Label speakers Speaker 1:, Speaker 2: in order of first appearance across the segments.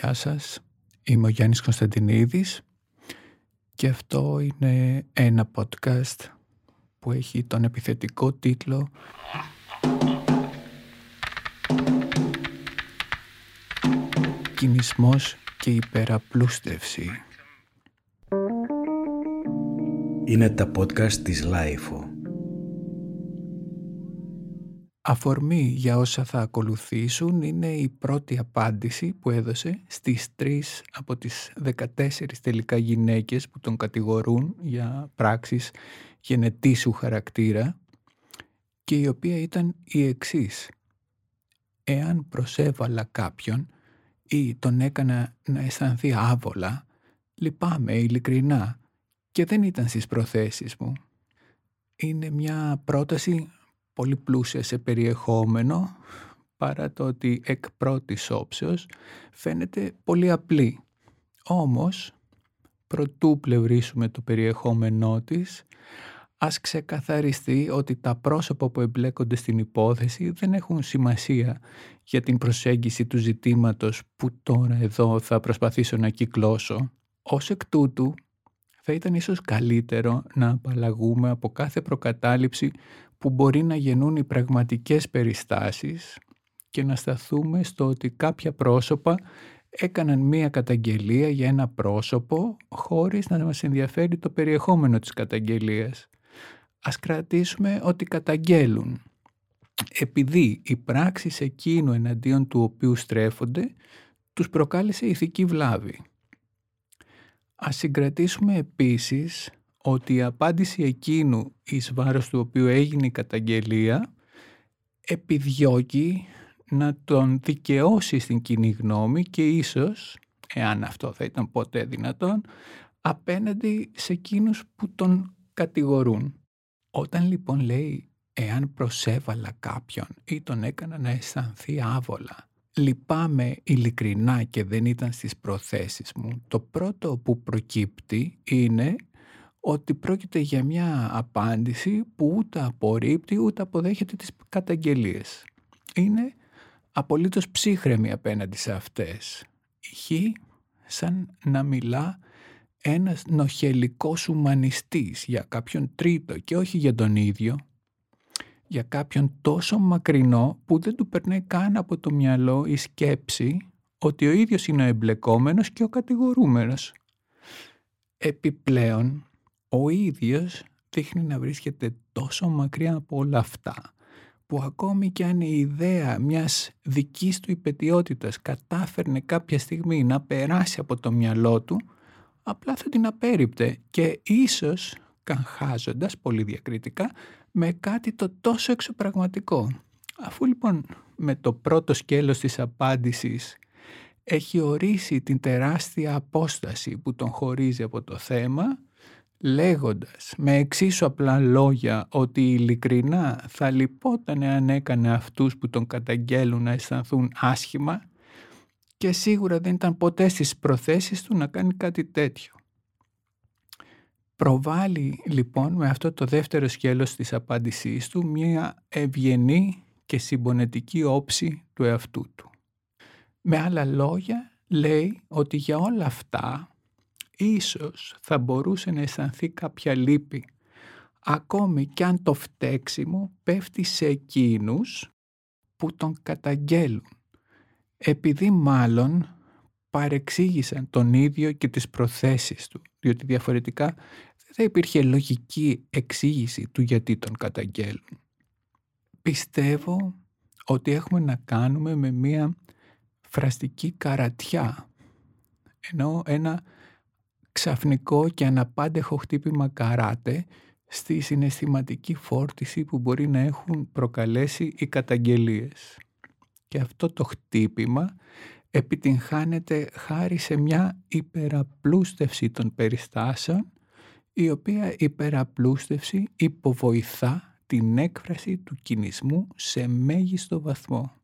Speaker 1: Γεια σας, είμαι ο Γιάννης Κωνσταντινίδης και αυτό είναι ένα podcast που έχει τον επιθετικό τίτλο «Κυνισμός και υπεραπλούστευση».
Speaker 2: Είναι τα podcast της LiFO.
Speaker 1: Αφορμή για όσα θα ακολουθήσουν είναι η πρώτη απάντηση που έδωσε στις τρεις από τις 14 τελικά γυναίκες που τον κατηγορούν για πράξεις γενετήσου χαρακτήρα και η οποία ήταν η εξής. Εάν προσέβαλα κάποιον ή τον έκανα να αισθανθεί άβολα, λυπάμαι ειλικρινά και δεν ήταν στις προθέσεις μου. Είναι μια πρόταση πολύ πλούσια σε περιεχόμενο παρά το ότι εκ πρώτης όψεως φαίνεται πολύ απλή. Όμως, προτού πλευρίσουμε το περιεχόμενό της, ας ξεκαθαριστεί ότι τα πρόσωπα που εμπλέκονται στην υπόθεση δεν έχουν σημασία για την προσέγγιση του ζητήματος που τώρα εδώ θα προσπαθήσω να κυκλώσω. Ως εκ τούτου, θα ήταν ίσως καλύτερο να απαλλαγούμε από κάθε προκατάληψη που μπορεί να γεννούν οι πραγματικές περιστάσεις και να σταθούμε στο ότι κάποια πρόσωπα έκαναν μία καταγγελία για ένα πρόσωπο χωρίς να μας ενδιαφέρει το περιεχόμενο της καταγγελίας. Ας κρατήσουμε ότι καταγγέλουν. Επειδή η πράξη εκείνου εναντίον του οποίου στρέφονται τους προκάλεσε ηθική βλάβη. Ας συγκρατήσουμε επίσης ότι η απάντηση εκείνου εις βάρος του οποίου έγινε η καταγγελία επιδιώκει να τον δικαιώσει στην κοινή γνώμη και ίσως, εάν αυτό θα ήταν ποτέ δυνατόν, απέναντι σε εκείνους που τον κατηγορούν. Όταν λοιπόν λέει εάν προσέβαλα κάποιον ή τον έκανα να αισθανθεί άβολα, λυπάμαι ειλικρινά και δεν ήταν στις προθέσεις μου, το πρώτο που προκύπτει είναι ότι πρόκειται για μια απάντηση που ούτε απορρίπτει ούτε αποδέχεται τις καταγγελίες. Είναι απολύτως ψύχρεμη απέναντι σε αυτές. Χ σαν να μιλά ένας νοχελικός ουμανιστής για κάποιον τρίτο και όχι για τον ίδιο. Για κάποιον τόσο μακρινό που δεν του περνάει καν από το μυαλό η σκέψη ότι ο ίδιος είναι ο εμπλεκόμενος και ο κατηγορούμενος. Επιπλέον, ο ίδιος δείχνει να βρίσκεται τόσο μακριά από όλα αυτά που ακόμη και αν η ιδέα μιας δικής του υπετιότητας κατάφερνε κάποια στιγμή να περάσει από το μυαλό του, απλά θα την απέριπτε και ίσως καγχάζοντας πολύ διακριτικά με κάτι το τόσο εξωπραγματικό. Αφού λοιπόν με το πρώτο σκέλος της απάντησης έχει ορίσει την τεράστια απόσταση που τον χωρίζει από το θέμα, λέγοντας με εξίσου απλά λόγια ότι ειλικρινά θα λυπόταν αν έκανε αυτούς που τον καταγγέλουν να αισθανθούν άσχημα και σίγουρα δεν ήταν ποτέ στις προθέσεις του να κάνει κάτι τέτοιο. Προβάλλει λοιπόν με αυτό το δεύτερο σκέλος της απάντησής του μια ευγενή και συμπονετική όψη του εαυτού του. Με άλλα λόγια λέει ότι για όλα αυτά ίσως θα μπορούσε να αισθανθεί κάποια λύπη ακόμη κι αν το φταίξιμο πέφτει σε εκείνους που τον καταγγέλουν επειδή μάλλον παρεξήγησαν τον ίδιο και τις προθέσεις του διότι διαφορετικά δεν θα υπήρχε λογική εξήγηση του γιατί τον καταγγέλουν. Πιστεύω ότι έχουμε να κάνουμε με μία φραστική καρατιά ενώ ένα ξαφνικό και αναπάντεχο χτύπημα καράτε στη συναισθηματική φόρτιση που μπορεί να έχουν προκαλέσει οι καταγγελίες. Και αυτό το χτύπημα επιτυγχάνεται χάρη σε μια υπεραπλούστευση των περιστάσεων η οποία υπεραπλούστευση υποβοηθά την έκφραση του κινησμού σε μέγιστο βαθμό.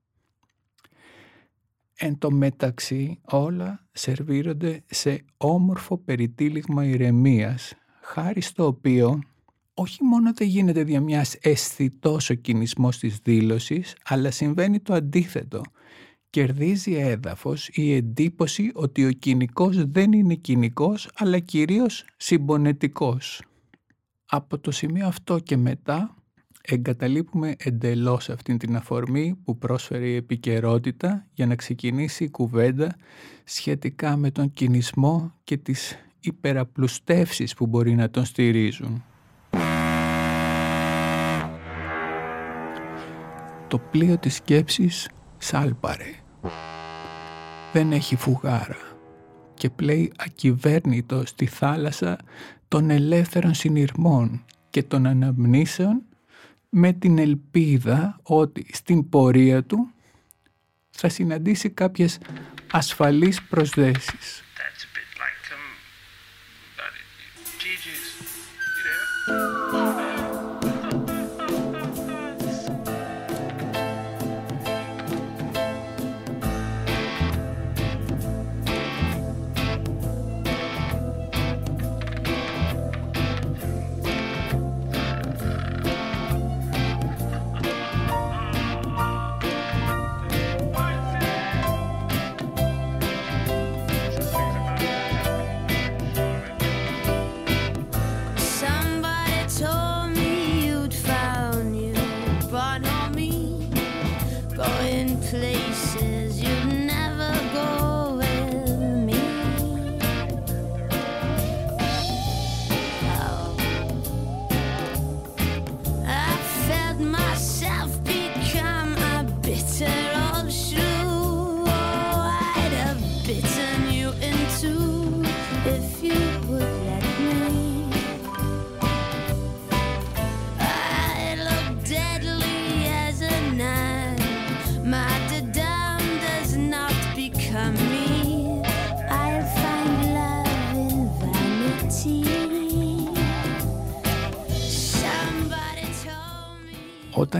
Speaker 1: Εν τω μεταξύ όλα σερβίρονται σε όμορφο περιτύλιγμα ηρεμίας, χάρη στο οποίο όχι μόνο δεν γίνεται δια μιας αισθητός ο κινησμός της δήλωσης, αλλά συμβαίνει το αντίθετο κερδίζει έδαφος η εντύπωση ότι ο κοινικός δεν είναι κοινικός αλλά κυρίως συμπονετικός. Από το σημείο αυτό και μετά εγκαταλείπουμε εντελώς αυτήν την αφορμή που πρόσφερε η επικαιρότητα για να ξεκινήσει η κουβέντα σχετικά με τον κινησμό και τις υπεραπλουστεύσεις που μπορεί να τον στηρίζουν. Το πλοίο της σκέψης σάλπαρε. Δεν έχει φουγάρα και πλέει ακυβέρνητο στη θάλασσα των ελεύθερων συνειρμών και των αναμνήσεων με την ελπίδα ότι στην πορεία του θα συναντήσει κάποιες ασφαλείς προσδέσεις.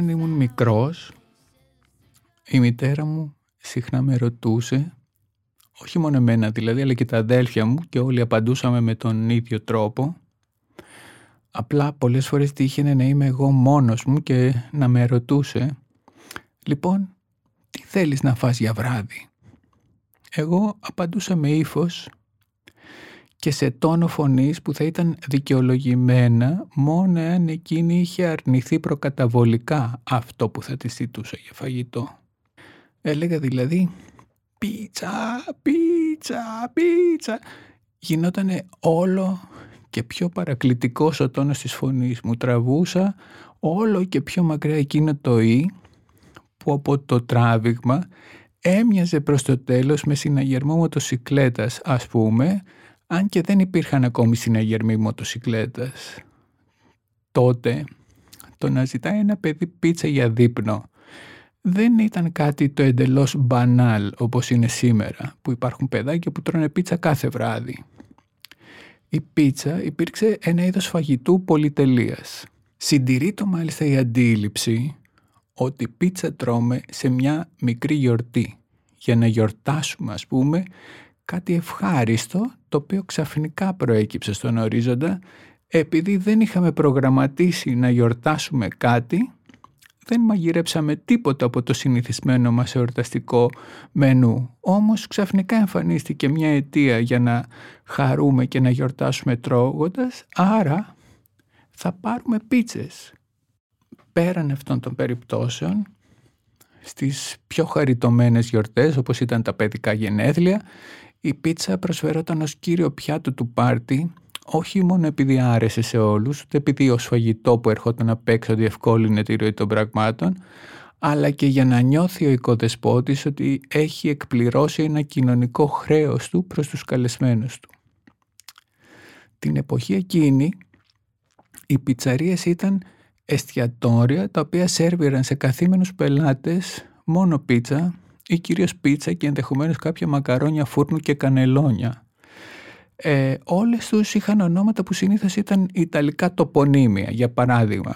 Speaker 1: Όταν ήμουν μικρός, η μητέρα μου συχνά με ρωτούσε, όχι μόνο εμένα δηλαδή, αλλά και τα αδέλφια μου και όλοι απαντούσαμε με τον ίδιο τρόπο. Απλά πολλές φορές τύχαινε να είμαι εγώ μόνος μου και να με ρωτούσε «Λοιπόν, τι θέλεις να φας για βράδυ» Εγώ απαντούσα με ύφος και σε τόνο φωνής που θα ήταν δικαιολογημένα μόνο αν εκείνη είχε αρνηθεί προκαταβολικά αυτό που θα της ζητούσα για φαγητό. Έλεγα δηλαδή «Πίτσα, πίτσα, πίτσα». Γινότανε όλο και πιο παρακλητικός ο τόνος της φωνής μου. Τραβούσα όλο και πιο μακριά εκείνο το «η» που από το τράβηγμα έμοιαζε προς το τέλος με συναγερμό μοτοσυκλέτας ας πούμε αν και δεν υπήρχαν ακόμη συναγερμοί μοτοσυκλέτας. Τότε το να ζητάει ένα παιδί πίτσα για δείπνο δεν ήταν κάτι το εντελώς μπανάλ όπως είναι σήμερα που υπάρχουν παιδάκια που τρώνε πίτσα κάθε βράδυ. Η πίτσα υπήρξε ένα είδος φαγητού πολυτελείας. Συντηρεί το μάλιστα η αντίληψη ότι πίτσα τρώμε σε μια μικρή γιορτή για να γιορτάσουμε ας πούμε κάτι ευχάριστο το οποίο ξαφνικά προέκυψε στον ορίζοντα επειδή δεν είχαμε προγραμματίσει να γιορτάσουμε κάτι δεν μαγειρέψαμε τίποτα από το συνηθισμένο μας εορταστικό μενού. Όμως ξαφνικά εμφανίστηκε μια αιτία για να χαρούμε και να γιορτάσουμε τρώγοντας, άρα θα πάρουμε πίτσες. Πέραν αυτών των περιπτώσεων, στις πιο χαριτωμένες γιορτές όπως ήταν τα παιδικά γενέθλια, η πίτσα προσφερόταν ως κύριο πιάτο του πάρτι όχι μόνο επειδή άρεσε σε όλους, ούτε επειδή ως φαγητό που ερχόταν απ' έξω διευκόλυνε τη ροή των πραγμάτων, αλλά και για να νιώθει ο οικοδεσπότης ότι έχει εκπληρώσει ένα κοινωνικό χρέος του προς τους καλεσμένους του. Την εποχή εκείνη, οι πιτσαρίες ήταν εστιατόρια τα οποία σέρβιραν σε καθήμενους πελάτες μόνο πίτσα ή κυρίως πίτσα και ενδεχομένως κάποια μακαρόνια φούρνου και κανελόνια. Ε, όλες τους είχαν ονόματα που συνήθως ήταν ιταλικά τοπονύμια, για παράδειγμα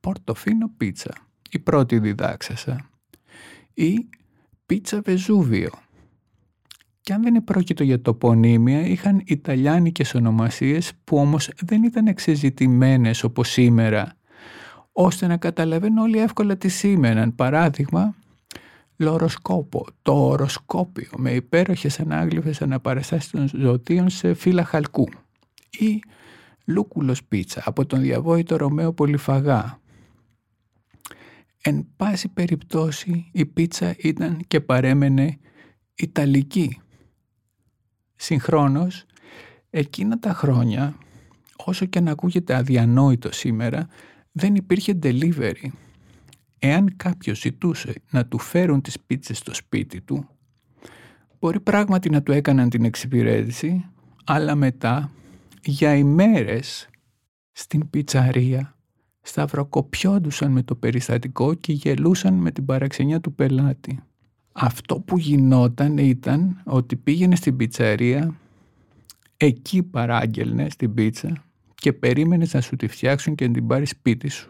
Speaker 1: Πορτοφίνο πίτσα, η πρώτη διδάξασα ή πίτσα Βεζούβιο. Και αν δεν επρόκειτο για τοπονύμια, είχαν ιταλιάνικες ονομασίες που όμως δεν ήταν εξεζητημένες όπως σήμερα, ώστε να καταλαβαίνουν όλοι εύκολα τι σήμαιναν. Παράδειγμα, λοροσκόπο, το οροσκόπιο με υπέροχες ανάγλυφες αναπαραστάσεις των ζωτίων σε φύλλα χαλκού ή λούκουλος πίτσα από τον διαβόητο Ρωμαίο Πολυφαγά. Εν πάση περιπτώσει η πίτσα ήταν και παρέμενε Ιταλική. Συγχρόνως, εκείνα τα χρόνια, όσο και να ακούγεται αδιανόητο σήμερα, δεν υπήρχε delivery. Εάν κάποιος ζητούσε να του φέρουν τις πίτσες στο σπίτι του, μπορεί πράγματι να του έκαναν την εξυπηρέτηση, αλλά μετά, για ημέρες, στην πιτσαρία, σταυροκοπιόντουσαν με το περιστατικό και γελούσαν με την παραξενιά του πελάτη. Αυτό που γινόταν ήταν ότι πήγαινε στην πιτσαρία, εκεί παράγγελνε στην πίτσα και περίμενες να σου τη φτιάξουν και να την πάρεις σπίτι σου.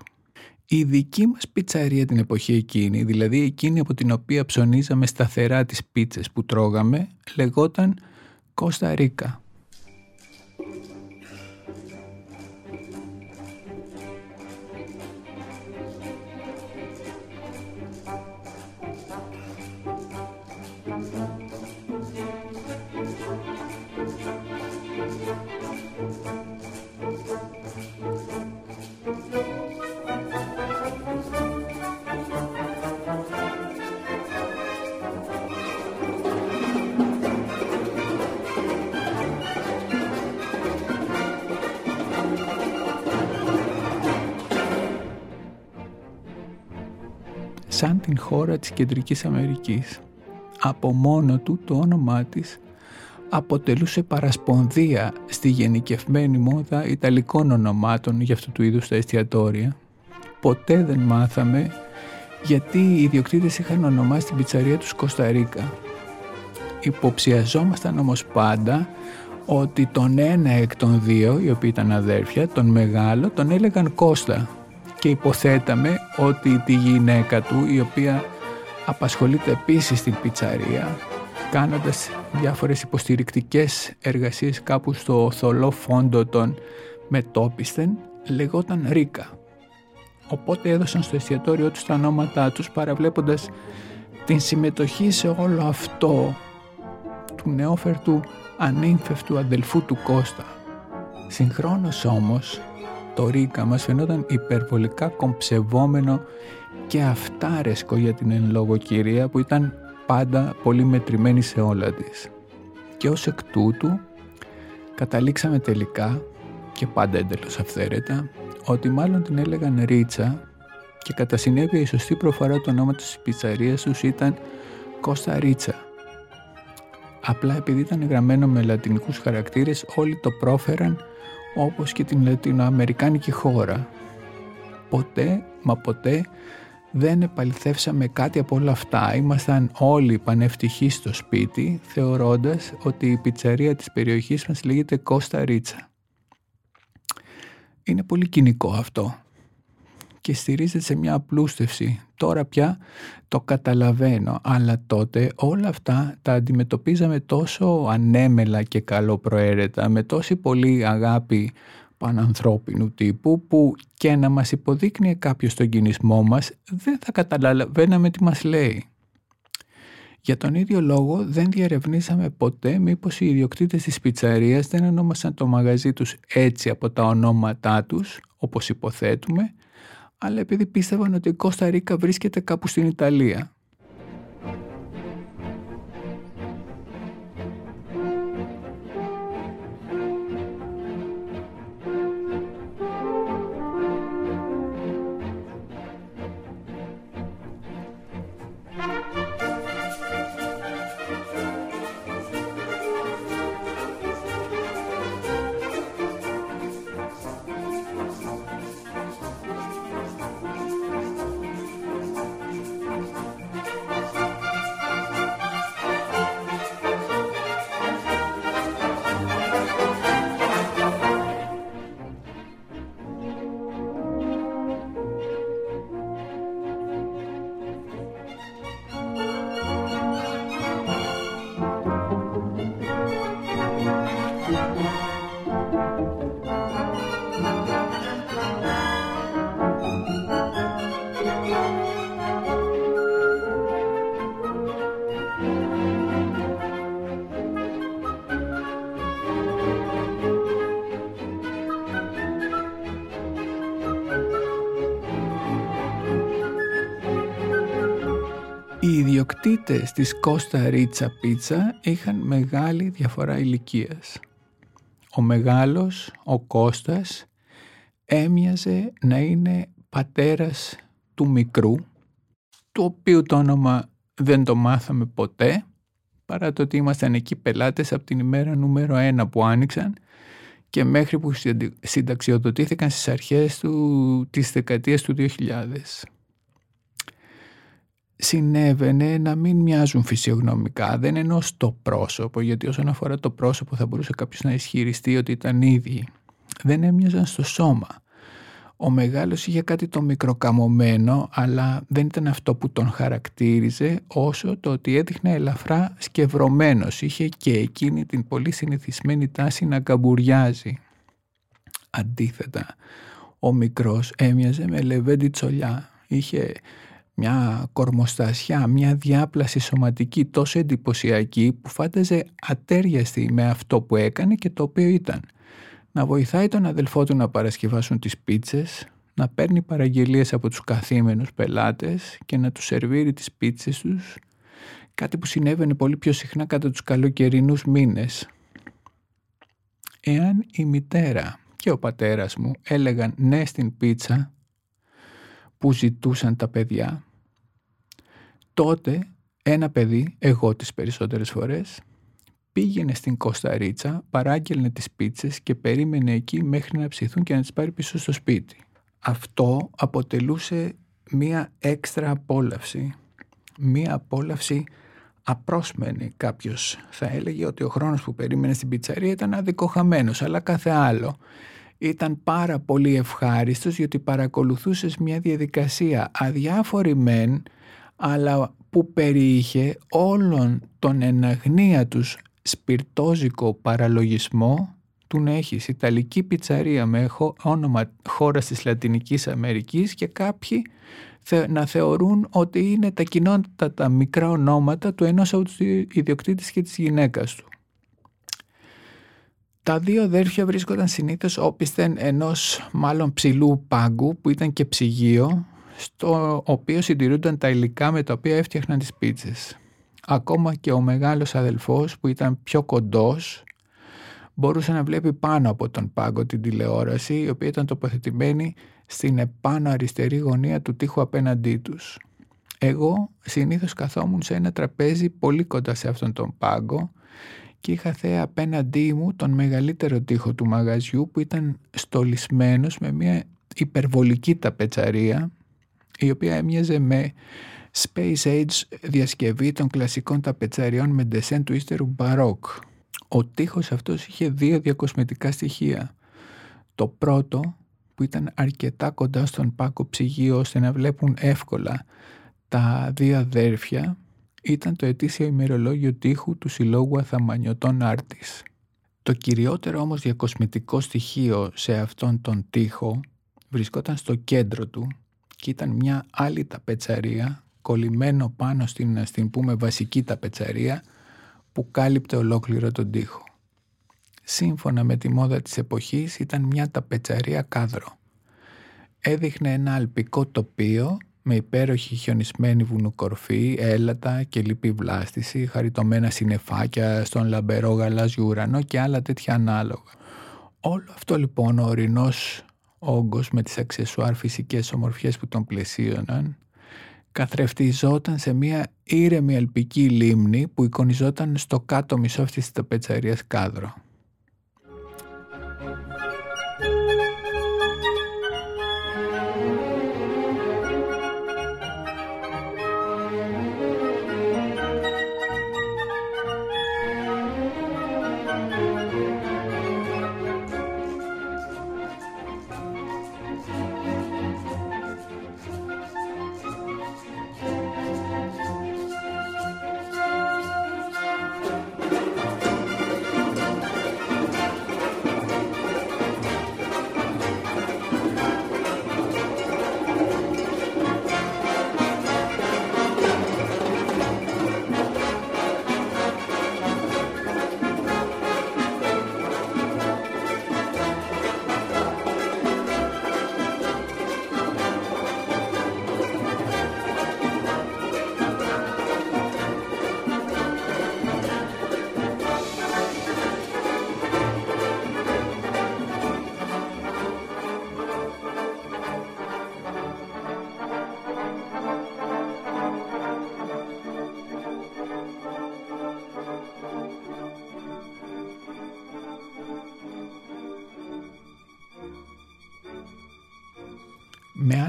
Speaker 1: Η δική μας πιτσαρία την εποχή εκείνη, δηλαδή εκείνη από την οποία ψωνίζαμε σταθερά τις πίτσες που τρώγαμε, λεγόταν Κώστα Ρίκα. Την χώρα της Κεντρικής Αμερικής. Από μόνο του το όνομά της αποτελούσε παρασπονδία στη γενικευμένη μόδα ιταλικών ονομάτων για αυτού του είδους τα εστιατόρια. Ποτέ δεν μάθαμε γιατί οι ιδιοκτήτες είχαν ονομάσει την πιτσαρία τους Κωνσταντίνα. Υποψιαζόμασταν όμως πάντα ότι τον ένα εκ των δύο, οι οποίοι ήταν αδέρφια, τον μεγάλο, τον έλεγαν Κώστα και υποθέταμε ότι τη γυναίκα του η οποία απασχολείται επίσης στην πιτσαρία κάνοντας διάφορες υποστηρικτικές εργασίες κάπου στο θολό φόντο των μετόπισθεν λεγόταν Ρίκα. Οπότε έδωσαν στο εστιατόριο τους τα ονόματά τους παραβλέποντας την συμμετοχή σε όλο αυτό του νεόφερτου ανήμφευτου αδελφού του Κώστα. Συγχρόνως όμως το Ρίκα μας φαινόταν υπερβολικά κομψευόμενο και αυτάρεσκο για την εν λόγω κυρία που ήταν πάντα πολύ μετρημένη σε όλα της. Και ως εκ τούτου καταλήξαμε τελικά και πάντα εντελώς αυθαίρετα ότι μάλλον την έλεγαν Ρίτσα και κατά συνέπεια η σωστή προφορά του ονόματος της πιτσαρίας τους ήταν Κώστα Ρίτσα. Απλά επειδή ήταν γραμμένο με λατινικούς χαρακτήρες όλοι το πρόφεραν όπως και την Λατινοαμερικάνικη χώρα. Ποτέ, μα ποτέ δεν επαληθεύσαμε κάτι από όλα αυτά. Ήμασταν όλοι πανευτυχεί στο σπίτι, θεωρώντας ότι η πιτσαρία της περιοχής μας λέγεται Κώστα Ρίτσα. Είναι πολύ κοινικό αυτό και στηρίζεται σε μια απλούστευση. Τώρα πια το καταλαβαίνω, αλλά τότε όλα αυτά τα αντιμετωπίζαμε τόσο ανέμελα και καλοπροαίρετα, με τόση πολύ αγάπη πανανθρώπινου τύπου που και να μας υποδείκνει κάποιος τον κινησμό μας δεν θα καταλαβαίναμε τι μας λέει. Για τον ίδιο λόγο δεν διαρευνήσαμε ποτέ μήπως οι ιδιοκτήτες της πιτσαρίας δεν ονόμασαν το μαγαζί τους έτσι από τα ονόματά τους, όπως υποθέτουμε, αλλά επειδή πίστευαν ότι η Κώστα Ρίκα βρίσκεται κάπου στην Ιταλία. Φοιτητές της Κώστα Ρίτσα Πίτσα είχαν μεγάλη διαφορά ηλικίας. Ο μεγάλος, ο Κώστας, έμοιαζε να είναι πατέρας του μικρού, του οποίου το όνομα δεν το μάθαμε ποτέ, παρά το ότι ήμασταν εκεί πελάτες από την ημέρα νούμερο ένα που άνοιξαν και μέχρι που συνταξιοδοτήθηκαν στις αρχές του, της δεκαετίας του 2000 συνέβαινε να μην μοιάζουν φυσιογνωμικά. Δεν εννοώ στο πρόσωπο, γιατί όσον αφορά το πρόσωπο θα μπορούσε κάποιος να ισχυριστεί ότι ήταν ίδιοι. Δεν έμοιαζαν στο σώμα. Ο μεγάλος είχε κάτι το μικροκαμωμένο, αλλά δεν ήταν αυτό που τον χαρακτήριζε, όσο το ότι έδειχνε ελαφρά σκευρωμένος. Είχε και εκείνη την πολύ συνηθισμένη τάση να καμπουριάζει. Αντίθετα, ο μικρός έμοιαζε με λεβέντη τσολιά. Είχε μια κορμοστασιά, μια διάπλαση σωματική τόσο εντυπωσιακή που φάνταζε ατέριαστη με αυτό που έκανε και το οποίο ήταν να βοηθάει τον αδελφό του να παρασκευάσουν τις πίτσες, να παίρνει παραγγελίες από τους καθήμενους πελάτες και να τους σερβίρει τις πίτσες τους, κάτι που συνέβαινε πολύ πιο συχνά κατά τους καλοκαιρινούς μήνες. Εάν η μητέρα και ο πατέρας μου έλεγαν ναι στην πίτσα, που ζητούσαν τα παιδιά, τότε ένα παιδί, εγώ τις περισσότερες φορές, πήγαινε στην Κωνσταρίτσα, παράγγελνε τις πίτσες και περίμενε εκεί μέχρι να ψηθούν και να τις πάρει πίσω στο σπίτι. Αυτό αποτελούσε μία έξτρα απόλαυση. Μία απόλαυση απρόσμενη. Κάποιος θα έλεγε ότι ο χρόνος που περίμενε στην πιτσαρία ήταν αδικοχαμένος, αλλά κάθε άλλο ήταν πάρα πολύ ευχάριστος γιατί παρακολουθούσες μια διαδικασία αδιάφορη μεν αλλά που περιείχε όλον τον εναγνία τους σπιρτόζικο παραλογισμό του να έχεις Ιταλική πιτσαρία με όνομα χώρα της Λατινικής Αμερικής και κάποιοι να θεωρούν ότι είναι τα κοινότητα τα μικρά ονόματα του ενός από τους ιδιοκτήτες και της γυναίκας του. Τα δύο αδέρφια βρίσκονταν συνήθως όπισθεν ενός μάλλον ψηλού πάγκου που ήταν και ψυγείο στο οποίο συντηρούνταν τα υλικά με τα οποία έφτιαχναν τις πίτσες. Ακόμα και ο μεγάλος αδελφός που ήταν πιο κοντός μπορούσε να βλέπει πάνω από τον πάγκο την τηλεόραση η οποία ήταν τοποθετημένη στην επάνω αριστερή γωνία του τοίχου απέναντί τους. Εγώ συνήθως καθόμουν σε ένα τραπέζι πολύ κοντά σε αυτόν τον πάγκο και είχα θέα απέναντί μου τον μεγαλύτερο τοίχο του μαγαζιού που ήταν στολισμένος με μια υπερβολική ταπετσαρία η οποία έμοιαζε με Space Age διασκευή των κλασικών ταπετσαριών με ντεσέν του ύστερου μπαρόκ. Ο τοίχος αυτός είχε δύο διακοσμητικά στοιχεία. Το πρώτο που ήταν αρκετά κοντά στον πάκο ψυγείο ώστε να βλέπουν εύκολα τα δύο αδέρφια ήταν το ετήσιο ημερολόγιο τείχου του Συλλόγου Αθαμανιωτών Άρτης. Το κυριότερο όμως διακοσμητικό στοιχείο σε αυτόν τον τείχο βρισκόταν στο κέντρο του και ήταν μια άλλη ταπετσαρία κολλημένο πάνω στην, στην πούμε βασική ταπετσαρία που κάλυπτε ολόκληρο τον τοίχο. Σύμφωνα με τη μόδα της εποχής ήταν μια ταπετσαρία κάδρο. Έδειχνε ένα αλπικό τοπίο με υπέροχη χιονισμένη βουνοκορφή, έλατα και λυπή βλάστηση, χαριτωμένα συννεφάκια στον λαμπερό γαλάζιο ουρανό και άλλα τέτοια ανάλογα. Όλο αυτό λοιπόν ο ορεινός όγκος με τις αξεσουάρ φυσικές ομορφιές που τον πλαισίωναν καθρεφτιζόταν σε μια ήρεμη αλπική λίμνη που εικονιζόταν στο κάτω μισό αυτής της ταπετσαρίας κάδρο.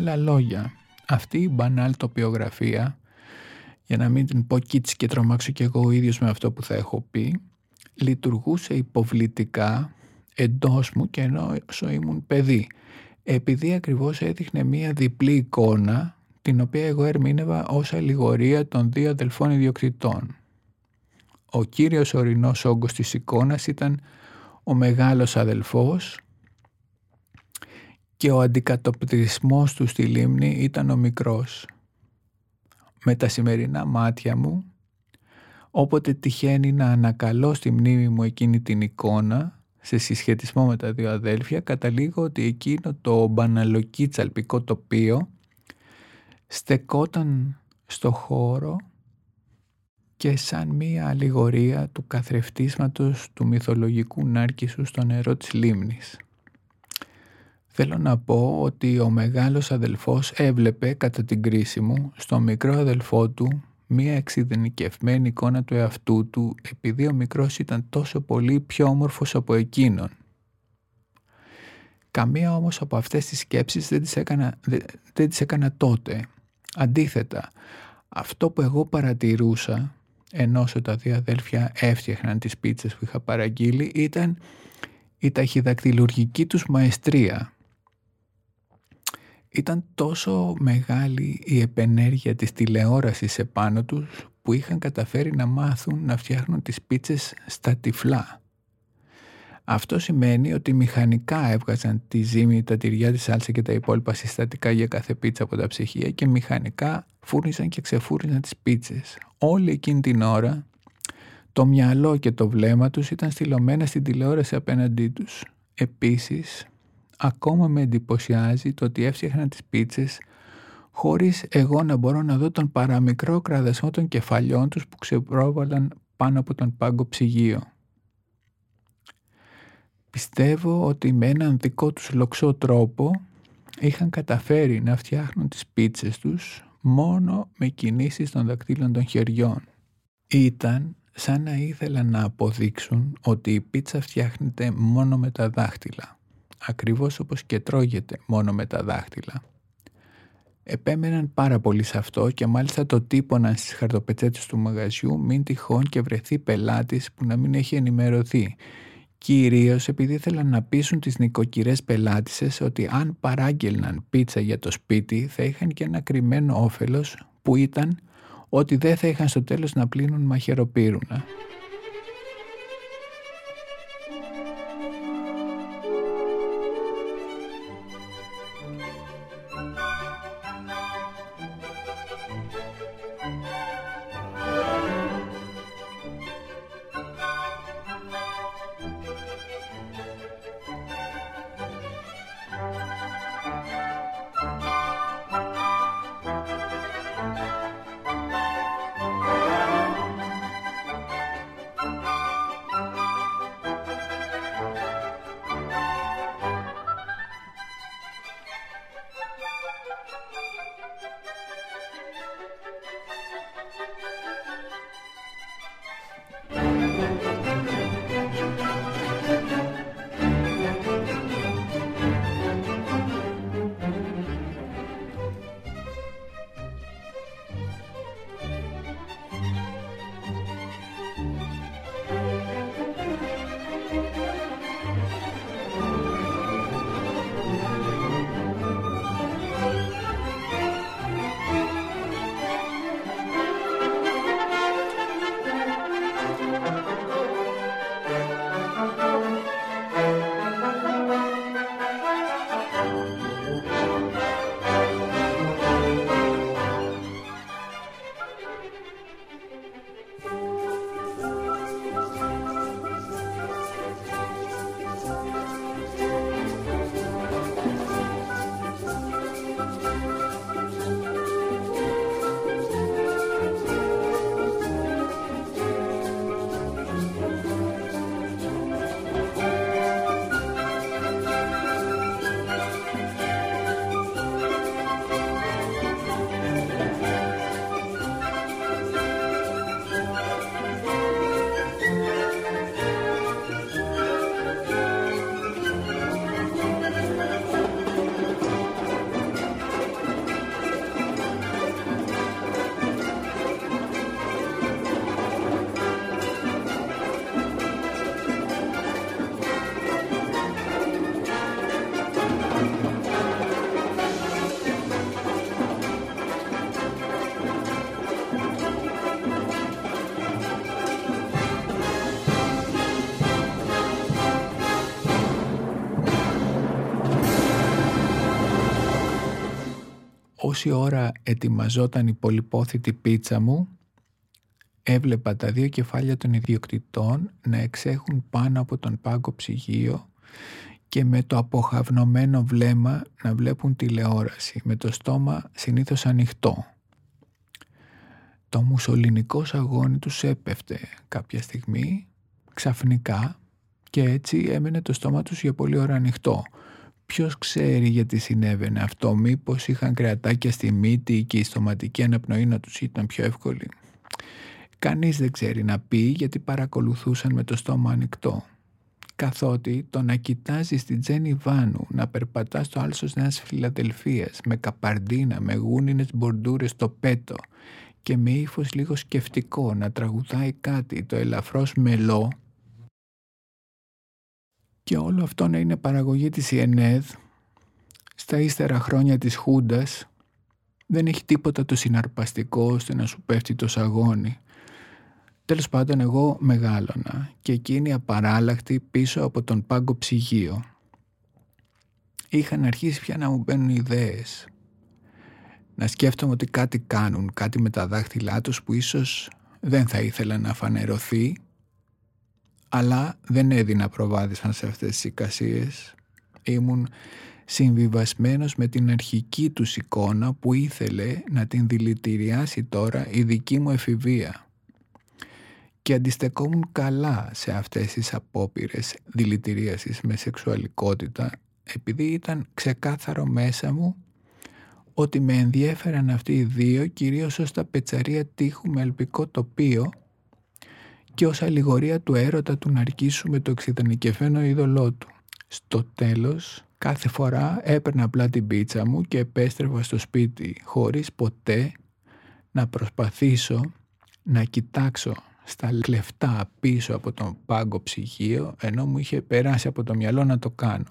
Speaker 1: Άλλα λόγια, αυτή η μπανάλ τοπιογραφία, για να μην την πω κίτση και τρομάξω κι εγώ ο ίδιος με αυτό που θα έχω πει, λειτουργούσε υποβλητικά εντός μου και ενώ ήμουν παιδί. Επειδή ακριβώς έδειχνε μία διπλή εικόνα την οποία εγώ ερμήνευα ως αλληγορία των δύο αδελφών ιδιοκτητών. Ο κύριος ορεινός όγκος της εικόνας ήταν ο μεγάλος αδελφός και ο αντικατοπτρισμός του στη λίμνη ήταν ο μικρός. Με τα σημερινά μάτια μου, όποτε τυχαίνει να ανακαλώ στη μνήμη μου εκείνη την εικόνα, σε συσχετισμό με τα δύο αδέλφια, καταλήγω ότι εκείνο το μπαναλοκί τσαλπικό τοπίο στεκόταν στο χώρο και σαν μία αλληγορία του καθρεφτίσματος του μυθολογικού Νάρκισσου στο νερό της λίμνης. Θέλω να πω ότι ο μεγάλος αδελφός έβλεπε κατά την κρίση μου στο μικρό αδελφό του μία εξειδενικευμένη εικόνα του εαυτού του επειδή ο μικρός ήταν τόσο πολύ πιο όμορφος από εκείνον. Καμία όμως από αυτές τις σκέψεις δεν τις έκανα, δεν τις έκανα τότε. Αντίθετα, αυτό που εγώ παρατηρούσα ενώ τα δύο αδέλφια έφτιαχναν τις πίτσες που είχα παραγγείλει ήταν η ταχυδακτηλουργική τους μαεστρία. Ήταν τόσο μεγάλη η επενέργεια της τηλεόρασης επάνω τους που είχαν καταφέρει να μάθουν να φτιάχνουν τις πίτσες στα τυφλά. Αυτό σημαίνει ότι μηχανικά έβγαζαν τη ζύμη, τα τυριά, τη σάλτσα και τα υπόλοιπα συστατικά για κάθε πίτσα από τα ψυχία και μηχανικά φούρνιζαν και ξεφούρνιζαν τις πίτσες. Όλη εκείνη την ώρα το μυαλό και το βλέμμα τους ήταν στυλωμένα στην τηλεόραση απέναντί τους. Επίσης, ακόμα με εντυπωσιάζει το ότι έφτιαχναν τις πίτσες χωρίς εγώ να μπορώ να δω τον παραμικρό κραδασμό των κεφαλιών τους που ξεπρόβαλαν πάνω από τον πάγκο ψυγείο. Πιστεύω ότι με έναν δικό τους λοξό τρόπο είχαν καταφέρει να φτιάχνουν τις πίτσες τους μόνο με κινήσεις των δακτύλων των χεριών. Ήταν σαν να ήθελαν να αποδείξουν ότι η πίτσα φτιάχνεται μόνο με τα δάχτυλα, ακριβώς όπως και τρώγεται μόνο με τα δάχτυλα. Επέμεναν πάρα πολύ σε αυτό και μάλιστα το τύπωναν στις χαρτοπετσέτες του μαγαζιού μην τυχόν και βρεθεί πελάτης που να μην έχει ενημερωθεί κυρίως επειδή ήθελαν να πείσουν τις νοικοκυρές πελάτησες ότι αν παράγγελναν πίτσα για το σπίτι θα είχαν και ένα κρυμμένο όφελος που ήταν ότι δεν θα είχαν στο τέλος να πλύνουν μαχαιροπύρουνα. Όση ώρα ετοιμαζόταν η πολυπόθητη πίτσα μου, έβλεπα τα δύο κεφάλια των ιδιοκτητών να εξέχουν πάνω από τον πάγκο ψυγείο και με το αποχαυνωμένο βλέμμα να βλέπουν τηλεόραση με το στόμα συνήθως ανοιχτό. Το μουσολινικός σαγόνι τους έπεφτε κάποια στιγμή, ξαφνικά και έτσι έμενε το στόμα τους για πολλή ώρα ανοιχτό. Ποιος ξέρει γιατί συνέβαινε αυτό, μήπως είχαν κρεατάκια στη μύτη και η στοματική αναπνοή να τους ήταν πιο εύκολη; Κανείς δεν ξέρει να πει γιατί παρακολουθούσαν με το στόμα ανοιχτό καθότι το να κοιτάζεις την Τζένι Βάνου να περπατάς στο άλσος Νέας Φιλαδελφίας με καπαρντίνα, με γούνινες μπορντούρες στο πέτο και με ύφος λίγο σκεφτικό να τραγουδάει κάτι το ελαφρώς μελό και όλο αυτό να είναι παραγωγή της ΙΕΝΕΔ στα ύστερα χρόνια της Χούντας δεν έχει τίποτα το συναρπαστικό ώστε να σου πέφτει το σαγόνι Τέλος πάντων εγώ μεγάλωνα και εκείνη απαράλλαχτη πίσω από τον πάγκο ψυγείο. Είχαν αρχίσει πια να μου μπαίνουν ιδέες. Να σκέφτομαι ότι κάτι κάνουν, κάτι με τα δάχτυλά τους που ίσως δεν θα ήθελα να φανερωθεί αλλά δεν έδινα προβάδισαν σε αυτές τις εικασίες. Ήμουν συμβιβασμένος με την αρχική τους εικόνα που ήθελε να την δηλητηριάσει τώρα η δική μου εφηβεία και αντιστεκόμουν καλά σε αυτές τις απόπειρες δηλητηρίασης με σεξουαλικότητα επειδή ήταν ξεκάθαρο μέσα μου ότι με ενδιέφεραν αυτοί οι δύο κυρίως ως τα πετσαρία τείχου με ελπικό τοπίο και ως αλληγορία του έρωτα του να αρκίσουμε το εξειδανικευμένο είδωλό του. Στο τέλος, κάθε φορά έπαιρνα απλά την πίτσα μου και επέστρεφα στο σπίτι χωρίς ποτέ να προσπαθήσω να κοιτάξω στα κλεφτά πίσω από τον πάγκο ψυγείο ενώ μου είχε περάσει από το μυαλό να το κάνω.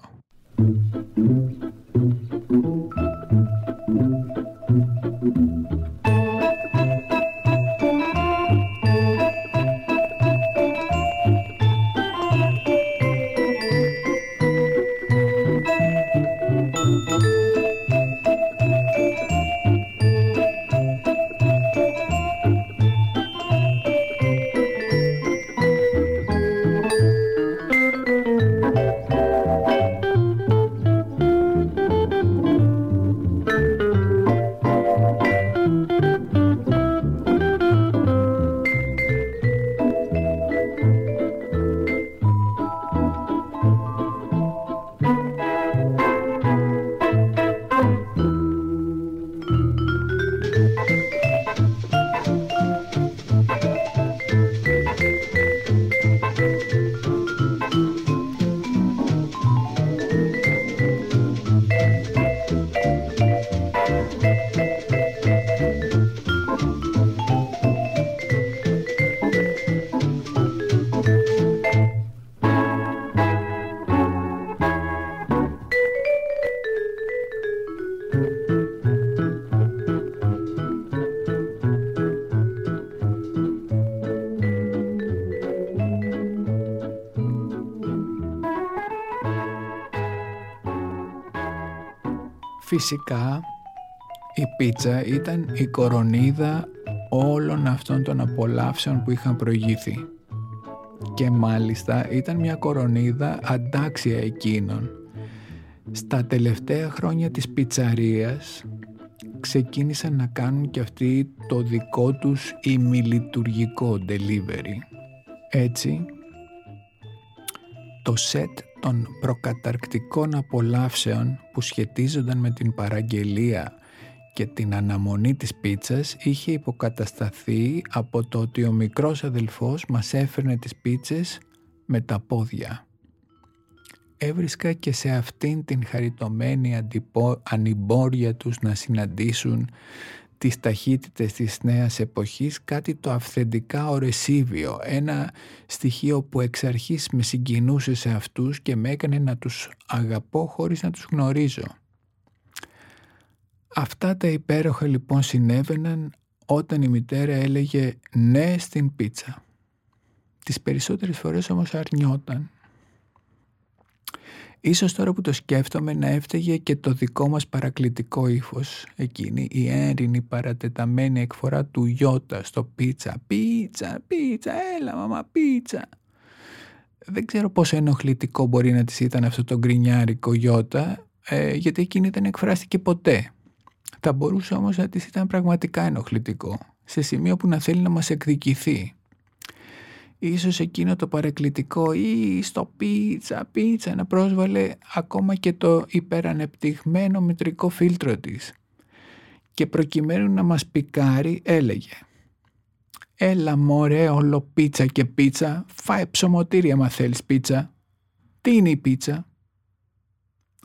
Speaker 1: Φυσικά η πίτσα ήταν η κορονίδα όλων αυτών των απολαύσεων που είχαν προηγήθει. Και μάλιστα ήταν μια κορονίδα αντάξια εκείνων. Στα τελευταία χρόνια της πιτσαρίας ξεκίνησαν να κάνουν και αυτοί το δικό τους ημιλειτουργικό delivery. Έτσι, το σετ των προκαταρκτικών απολαύσεων που σχετίζονταν με την παραγγελία και την αναμονή της πίτσας είχε υποκατασταθεί από το ότι ο μικρός αδελφός μας έφερνε τις πίτσες με τα πόδια. Έβρισκα και σε αυτήν την χαριτωμένη ανυμπόρια τους να συναντήσουν τις ταχύτητες της νέας εποχής κάτι το αυθεντικά ορεσίβιο, ένα στοιχείο που εξ αρχής με συγκινούσε σε αυτούς και με έκανε να τους αγαπώ χωρίς να τους γνωρίζω. Αυτά τα υπέροχα λοιπόν συνέβαιναν όταν η μητέρα έλεγε ναι στην πίτσα. Τις περισσότερες φορές όμως αρνιόταν. Ίσως τώρα που το σκέφτομαι να έφταιγε και το δικό μας παρακλητικό ύφος. Εκείνη η έρηνη παρατεταμένη εκφορά του Ιώτα στο πίτσα πίτσα πίτσα έλα μαμά πίτσα δεν ξέρω πόσο ενοχλητικό μπορεί να της ήταν αυτό το γκρινιάρικο Ιώτα ε, γιατί εκείνη δεν εκφράστηκε ποτέ. Θα μπορούσε όμως να της ήταν πραγματικά ενοχλητικό σε σημείο που να θέλει να μας εκδικηθεί ίσως εκείνο το παρεκκλητικό ή στο πίτσα, πίτσα να πρόσβαλε ακόμα και το υπερανεπτυγμένο μητρικό φίλτρο της. Και προκειμένου να μας πικάρει έλεγε «Έλα μωρέ όλο πίτσα και πίτσα, φάε ψωμοτήρια μα θέλεις πίτσα». «Τι είναι η πίτσα»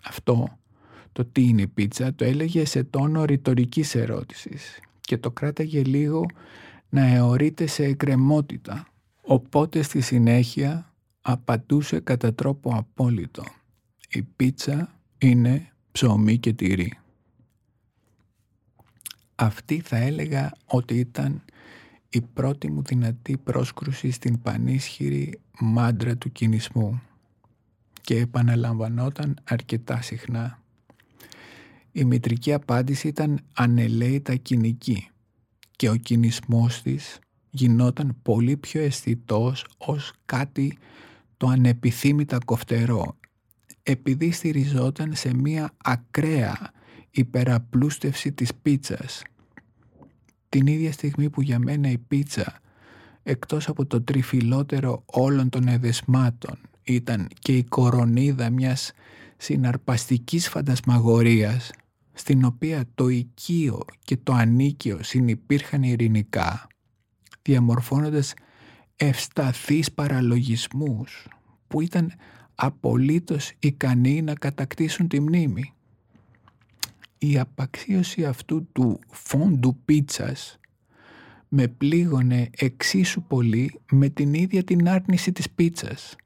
Speaker 1: Αυτό το «τι είναι η πίτσα» το έλεγε σε τόνο ρητορικής ερώτησης και το κράταγε λίγο να αιωρείται σε εκκρεμότητα Οπότε στη συνέχεια απαντούσε κατά τρόπο απόλυτο. Η πίτσα είναι ψωμί και τυρί. Αυτή θα έλεγα ότι ήταν η πρώτη μου δυνατή πρόσκρουση στην πανίσχυρη μάντρα του κινησμού και επαναλαμβανόταν αρκετά συχνά. Η μητρική απάντηση ήταν ανελαίητα κοινική και ο κινησμός της γινόταν πολύ πιο αισθητός ως κάτι το ανεπιθύμητα κοφτερό επειδή στηριζόταν σε μία ακραία υπεραπλούστευση της πίτσας. Την ίδια στιγμή που για μένα η πίτσα εκτός από το τριφυλότερο όλων των εδεσμάτων ήταν και η κορονίδα μιας συναρπαστικής φαντασμαγορίας στην οποία το οικείο και το ανίκιο συνυπήρχαν ειρηνικά διαμορφώνοντας ευσταθείς παραλογισμούς που ήταν απολύτως ικανοί να κατακτήσουν τη μνήμη. Η απαξίωση αυτού του φόντου πίτσας με πλήγωνε εξίσου πολύ με την ίδια την άρνηση της πίτσας.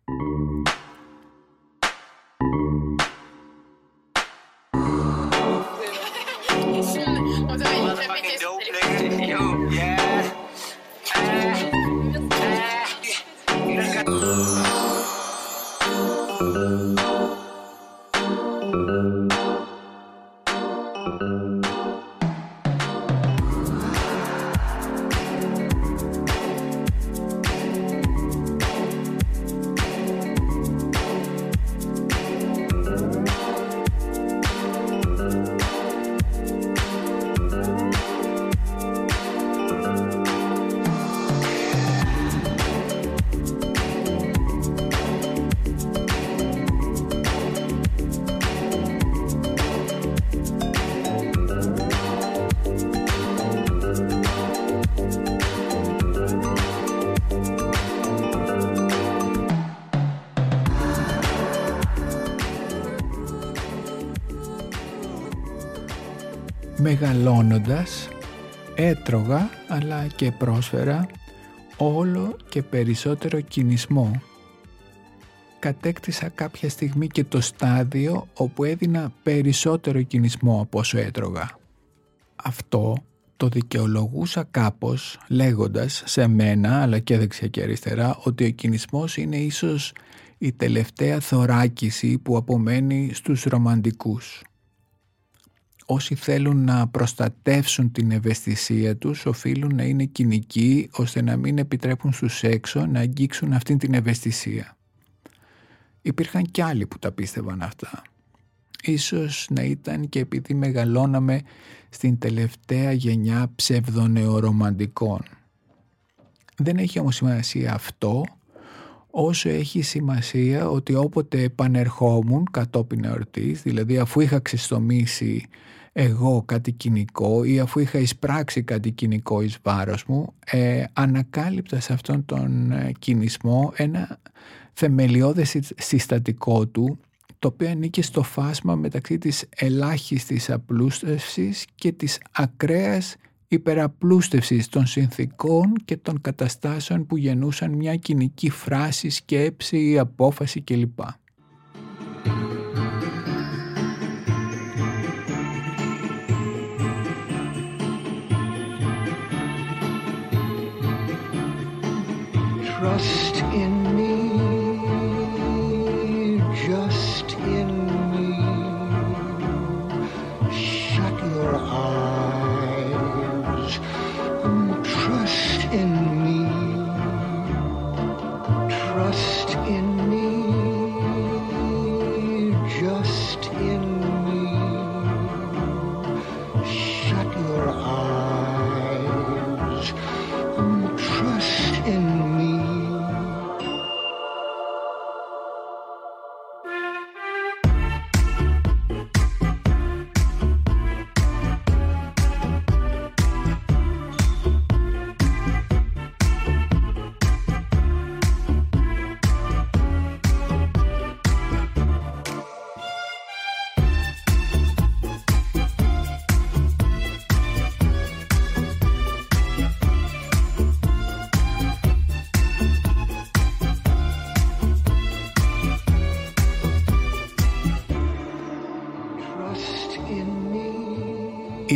Speaker 1: Μεγαλώνοντας έτρωγα αλλά και πρόσφερα όλο και περισσότερο κινησμό. Κατέκτησα κάποια στιγμή και το στάδιο όπου έδινα περισσότερο κινησμό από όσο έτρωγα. Αυτό το δικαιολογούσα κάπως λέγοντας σε μένα αλλά και δεξιά και αριστερά ότι ο κινησμός είναι ίσως η τελευταία θωράκιση που απομένει στους ρομαντικούς όσοι θέλουν να προστατεύσουν την ευαισθησία τους οφείλουν να είναι κοινικοί ώστε να μην επιτρέπουν στους έξω να αγγίξουν αυτήν την ευαισθησία. Υπήρχαν κι άλλοι που τα πίστευαν αυτά. Ίσως να ήταν και επειδή μεγαλώναμε στην τελευταία γενιά ψευδονεορομαντικών. Δεν έχει όμως σημασία αυτό όσο έχει σημασία ότι όποτε επανερχόμουν κατόπιν εορτής, δηλαδή αφού είχα ξεστομίσει εγώ κάτι κοινικό ή αφού είχα εισπράξει κάτι κοινικό εις βάρος μου, ε, ανακάλυπτα σε αυτόν τον ε, κινησμό ένα θεμελιώδες συστατικό του, το οποίο ανήκει στο φάσμα μεταξύ της ελάχιστης απλούστευσης και της ακραίας υπεραπλούστευσης των συνθήκων και των καταστάσεων που γεννούσαν μια κοινική φράση, σκέψη, απόφαση κλπ. Trust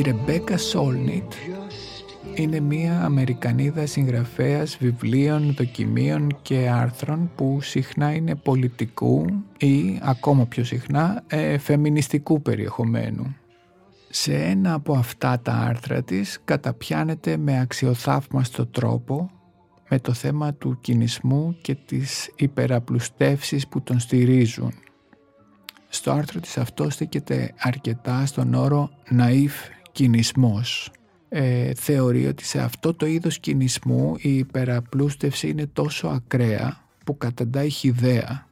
Speaker 1: Ρεμπέκα Σόλνιτ είναι μία Αμερικανίδα συγγραφέας βιβλίων, δοκιμίων και άρθρων που συχνά είναι πολιτικού ή ακόμα πιο συχνά ε, φεμινιστικού περιεχομένου. Σε ένα από αυτά τα άρθρα της καταπιάνεται με αξιοθαύμαστο τρόπο με το θέμα του κινησμού και της υπεραπλουστεύσεις που τον στηρίζουν. Στο άρθρο της αυτό στήκεται αρκετά στον όρο «ναΐφ κινησμός. Ε, θεωρεί ότι σε αυτό το είδος κινησμού η υπεραπλούστευση είναι τόσο ακραία που καταντάει χιδέα.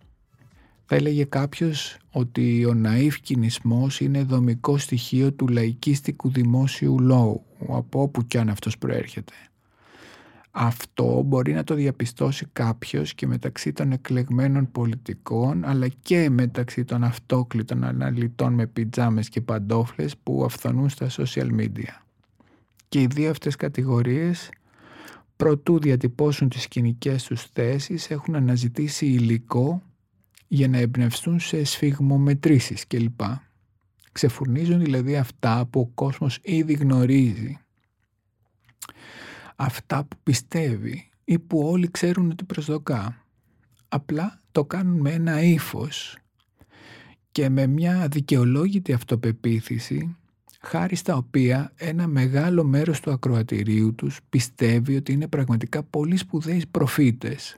Speaker 1: Θα έλεγε κάποιος ότι ο ναΐφ κινησμός είναι δομικό στοιχείο του λαϊκίστικου δημόσιου λόγου, από όπου κι αν αυτός προέρχεται. Αυτό μπορεί να το διαπιστώσει κάποιος και μεταξύ των εκλεγμένων πολιτικών αλλά και μεταξύ των αυτόκλητων αναλυτών με πιτζάμες και παντόφλες που αυθονούν στα social media. Και οι δύο αυτές κατηγορίες προτού διατυπώσουν τις κοινικές τους θέσεις έχουν αναζητήσει υλικό για να εμπνευστούν σε σφιγμομετρήσεις κλπ. Ξεφουρνίζουν δηλαδή αυτά που ο κόσμος ήδη γνωρίζει αυτά που πιστεύει ή που όλοι ξέρουν ότι προσδοκά. Απλά το κάνουν με ένα ύφος και με μια δικαιολόγητη αυτοπεποίθηση χάρη στα οποία ένα μεγάλο μέρος του ακροατηρίου τους πιστεύει ότι είναι πραγματικά πολύ σπουδαίοι προφήτες.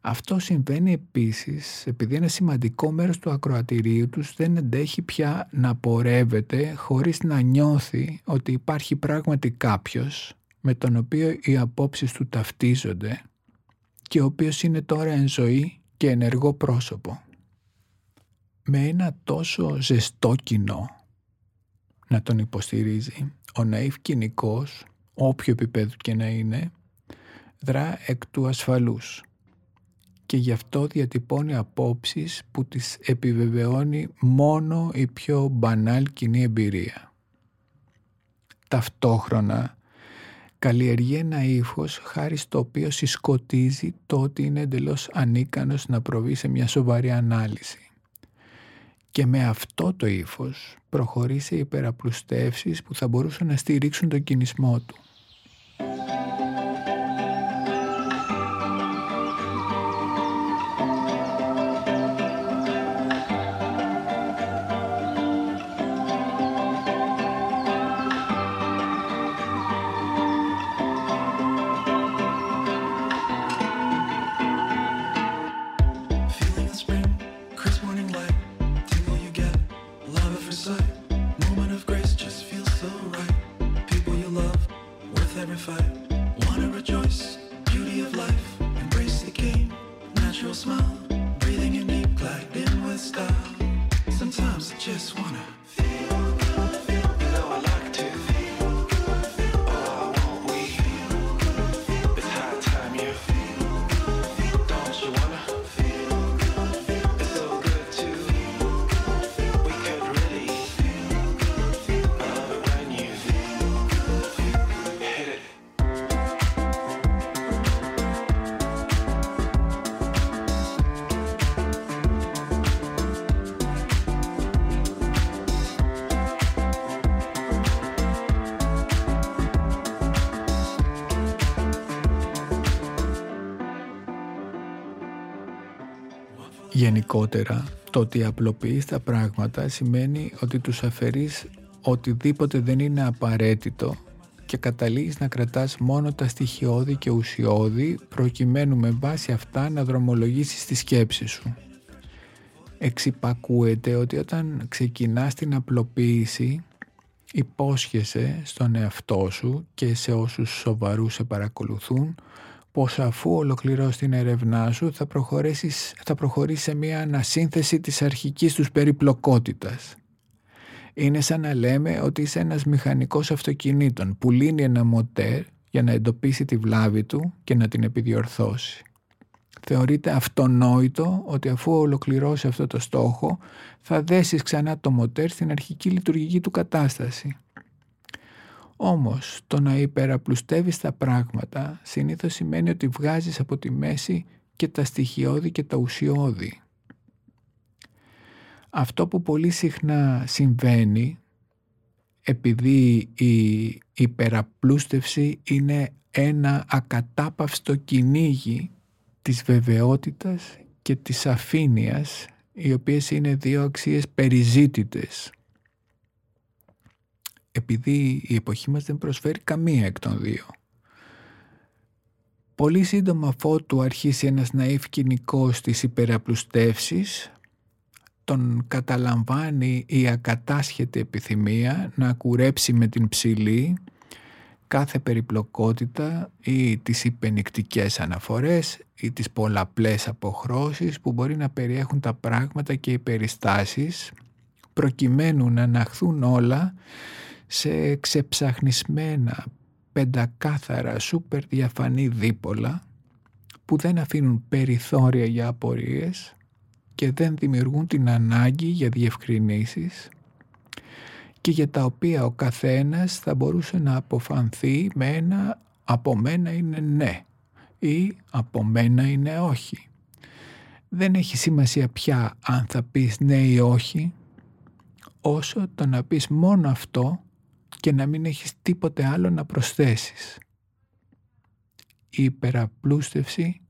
Speaker 1: Αυτό συμβαίνει επίσης επειδή ένα σημαντικό μέρος του ακροατηρίου τους δεν εντέχει πια να πορεύεται χωρίς να νιώθει ότι υπάρχει πράγματι κάποιος με τον οποίο οι απόψεις του ταυτίζονται και ο οποίος είναι τώρα εν ζωή και ενεργό πρόσωπο. Με ένα τόσο ζεστό κοινό να τον υποστηρίζει, ο ναΐφ κοινικός, όποιο επίπεδο και να είναι, δρά εκ του ασφαλούς και γι' αυτό διατυπώνει απόψεις που τις επιβεβαιώνει μόνο η πιο μπανάλ κοινή εμπειρία. Ταυτόχρονα καλλιεργεί ένα ύφος χάρη στο οποίο συσκοτίζει το ότι είναι εντελώς ανίκανος να προβεί σε μια σοβαρή ανάλυση. Και με αυτό το ύφος προχωρεί σε υπεραπλουστεύσεις που θα μπορούσαν να στηρίξουν τον κινησμό του. Το ότι απλοποιείς τα πράγματα σημαίνει ότι τους αφαιρείς οτιδήποτε δεν είναι απαραίτητο και καταλήγεις να κρατάς μόνο τα στοιχειώδη και ουσιώδη προκειμένου με βάση αυτά να δρομολογήσεις τη σκέψη σου. Εξυπακούεται ότι όταν ξεκινάς την απλοποίηση υπόσχεσαι στον εαυτό σου και σε όσους σοβαρούς σε παρακολουθούν πως αφού ολοκληρώσει την ερευνά σου θα προχωρήσεις, θα προχωρήσεις σε μια ανασύνθεση της αρχικής τους περιπλοκότητας. Είναι σαν να λέμε ότι είσαι ένας μηχανικός αυτοκινήτων που λύνει ένα μοτέρ για να εντοπίσει τη βλάβη του και να την επιδιορθώσει. Θεωρείται αυτονόητο ότι αφού ολοκληρώσει αυτό το στόχο θα δέσεις ξανά το μοτέρ στην αρχική λειτουργική του κατάσταση. Όμως το να υπεραπλουστεύεις τα πράγματα συνήθως σημαίνει ότι βγάζεις από τη μέση και τα στοιχειώδη και τα ουσιώδη. Αυτό που πολύ συχνά συμβαίνει επειδή η υπεραπλούστευση είναι ένα ακατάπαυστο κυνήγι της βεβαιότητας και της αφήνειας οι οποίες είναι δύο αξίες περιζήτητες επειδή η εποχή μας δεν προσφέρει καμία εκ των δύο. Πολύ σύντομα αφότου αρχίσει ένας ναΐφ κοινικός στις υπεραπλουστεύσεις, τον καταλαμβάνει η ακατάσχετη επιθυμία να κουρέψει με την ψηλή κάθε περιπλοκότητα ή τις υπενικτικές αναφορές ή τις πολλαπλές αποχρώσεις που μπορεί να περιέχουν τα πράγματα και οι περιστάσεις προκειμένου να αναχθούν όλα σε ξεψαχνισμένα πεντακάθαρα σούπερ διαφανή δίπολα που δεν αφήνουν περιθώρια για απορίες και δεν δημιουργούν την ανάγκη για διευκρινήσεις και για τα οποία ο καθένας θα μπορούσε να αποφανθεί με ένα «από μένα είναι ναι» ή «από μένα είναι όχι». Δεν έχει σημασία πια αν θα πεις ναι ή όχι, όσο το να πεις μόνο αυτό και να μην έχεις τίποτε άλλο να προσθέσεις. Η υπεραπλούστευση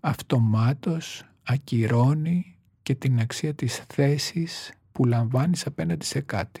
Speaker 1: αυτομάτως ακυρώνει και την αξία της θέσης που λαμβάνεις απέναντι σε κάτι.